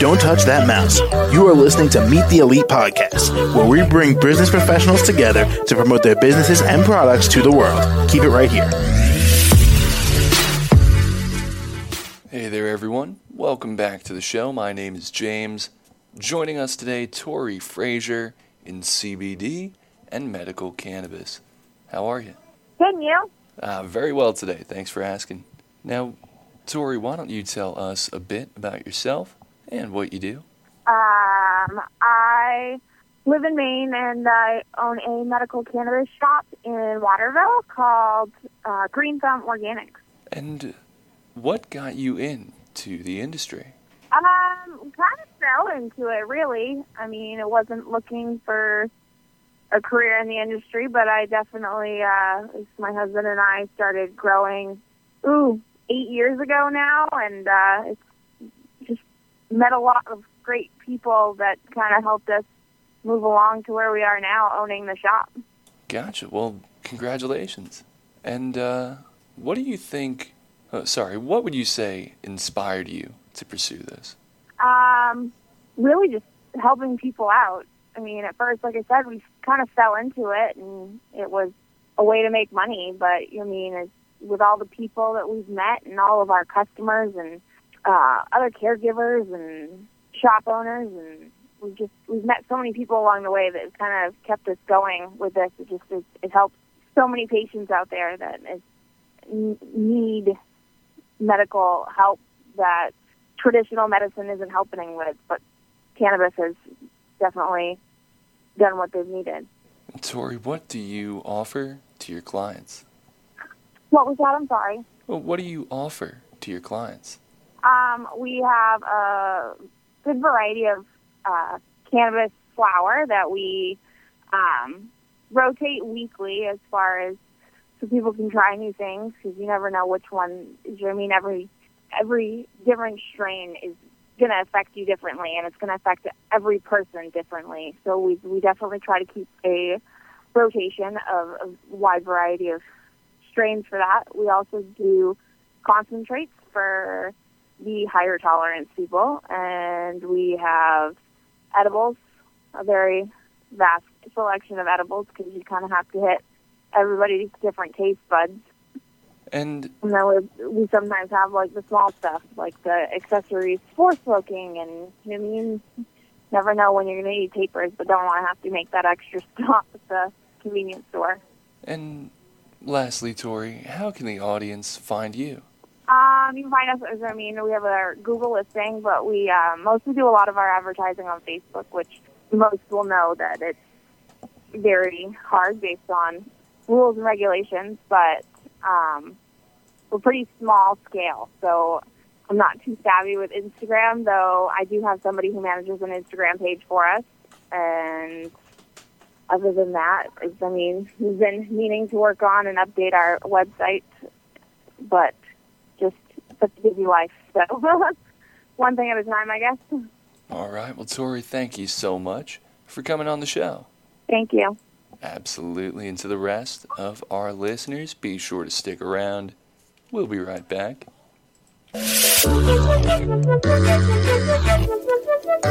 Don't touch that mouse. You are listening to Meet the Elite podcast, where we bring business professionals together to promote their businesses and products to the world. Keep it right here. Hey there, everyone. Welcome back to the show. My name is James. Joining us today, Tori Fraser in CBD and medical cannabis. How are you? Can you? Uh, very well today. Thanks for asking. Now, Tori, why don't you tell us a bit about yourself and what you do? Um, I live in Maine and I own a medical cannabis shop in Waterville called uh, Green Thumb Organics. And what got you into the industry? Um, kind of fell into it, really. I mean, it wasn't looking for a career in the industry, but I definitely, uh, my husband and I started growing, ooh, eight years ago now, and uh, it's just met a lot of great people that kind of helped us move along to where we are now, owning the shop. Gotcha. Well, congratulations. And uh, what do you think? Oh, sorry, what would you say inspired you to pursue this? Um, really just helping people out. I mean, at first, like I said, we kind of fell into it, and it was a way to make money. But I mean, it's, with all the people that we've met, and all of our customers, and uh, other caregivers, and shop owners, and we've just we've met so many people along the way that has kind of kept us going with this. It just it, it helps so many patients out there that is, need medical help that traditional medicine isn't helping with, but cannabis has definitely done what they've needed. Tori, what do you offer to your clients? What was that? I'm sorry. Well, what do you offer to your clients? Um, we have a good variety of uh, cannabis flower that we um, rotate weekly as far as so people can try new things because you never know which one. Is. I mean, every every different strain is going to affect you differently, and it's going to affect every person differently. So we we definitely try to keep a rotation of a wide variety of strains for that. We also do concentrates for the higher tolerance people, and we have edibles, a very vast selection of edibles because you kind of have to hit everybody's different taste buds. And, and then we, we sometimes have like the small stuff, like the accessories for smoking, and I mean, never know when you're going to need tapers, but don't want to have to make that extra stop at the convenience store. And lastly, Tori, how can the audience find you? Um, you can find us. I mean, we have our Google listing, but we uh, mostly do a lot of our advertising on Facebook, which most will know that it's very hard based on rules and regulations. But um, we're pretty small scale, so I'm not too savvy with Instagram. Though I do have somebody who manages an Instagram page for us, and other than that, I mean, we've been meaning to work on and update our website, but just such a busy life. So one thing at a time, I guess. All right. Well, Tori, thank you so much for coming on the show. Thank you. Absolutely. And to the rest of our listeners, be sure to stick around. We'll be right back.